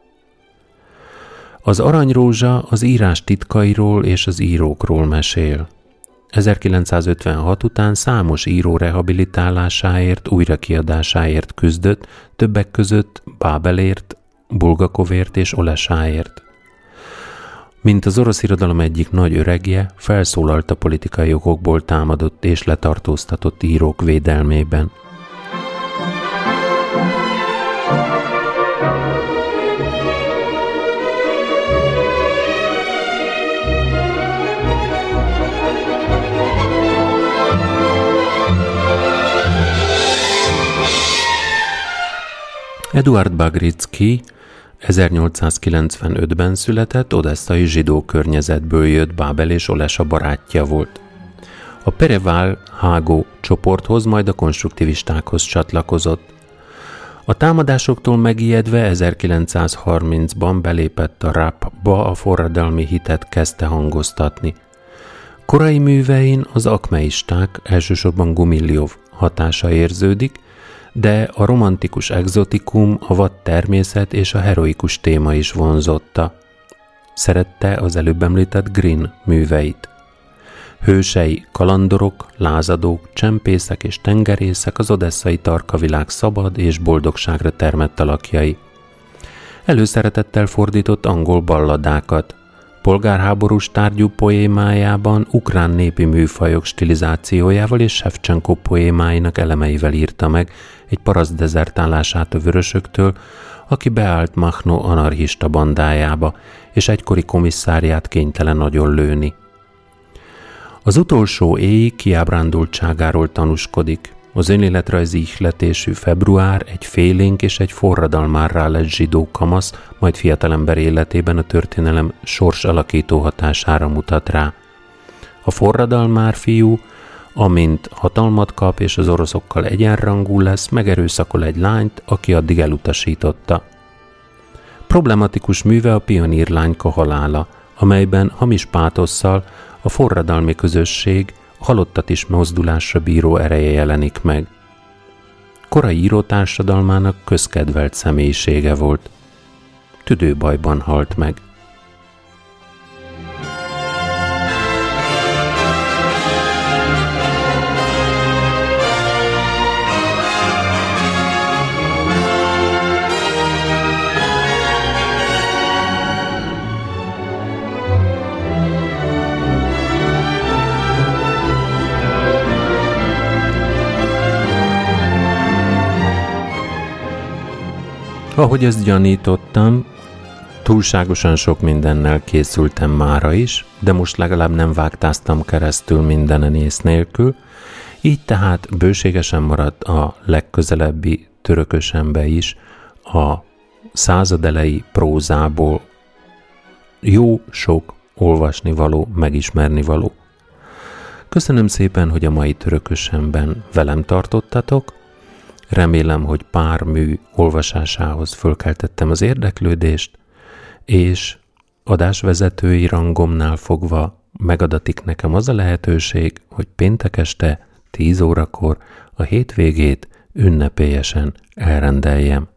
Az aranyrózsa az írás titkairól és az írókról mesél. 1956 után számos író rehabilitálásáért, újrakiadásáért küzdött, többek között Bábelért, Bulgakovért és Olesáért. Mint az orosz irodalom egyik nagy öregje, felszólalt a politikai okokból támadott és letartóztatott írók védelmében – Eduard Bagricki 1895-ben született, odesszai zsidó környezetből jött, Bábel és Olesa barátja volt. A Pereval Hágó csoporthoz, majd a konstruktivistákhoz csatlakozott. A támadásoktól megijedve 1930-ban belépett a rapba, a forradalmi hitet kezdte hangoztatni. Korai művein az akmeisták, elsősorban Gumilliov hatása érződik, de a romantikus exotikum, a vad természet és a heroikus téma is vonzotta. Szerette az előbb említett Green műveit. Hősei kalandorok, lázadók, csempészek és tengerészek az odesszai tarkavilág szabad és boldogságra termett alakjai. Előszeretettel fordított angol balladákat, polgárháborús tárgyú poémájában ukrán népi műfajok stilizációjával és Shevchenko poémáinak elemeivel írta meg egy paraszt dezertálását a vörösöktől, aki beállt Machno anarchista bandájába, és egykori komisszáriát kénytelen nagyon lőni. Az utolsó éj kiábrándultságáról tanúskodik. Az önéletrajzi ihletésű február egy félénk és egy forradalmárrá lett zsidó kamasz, majd fiatalember életében a történelem sors alakító hatására mutat rá. A forradalmár fiú, amint hatalmat kap és az oroszokkal egyenrangú lesz, megerőszakol egy lányt, aki addig elutasította. Problematikus műve a pionírlányka halála, amelyben hamis pátosszal a forradalmi közösség halottat is mozdulásra bíró ereje jelenik meg. Korai írótársadalmának közkedvelt személyisége volt. Tüdőbajban halt meg. Ahogy ezt gyanítottam, túlságosan sok mindennel készültem mára is, de most legalább nem vágtáztam keresztül mindenen ész nélkül, így tehát bőségesen maradt a legközelebbi törökösembe is a századelei prózából. Jó sok olvasni való, megismerni való. Köszönöm szépen, hogy a mai törökösemben velem tartottatok, Remélem, hogy pár mű olvasásához fölkeltettem az érdeklődést, és adásvezetői rangomnál fogva megadatik nekem az a lehetőség, hogy péntek este 10 órakor a hétvégét ünnepélyesen elrendeljem.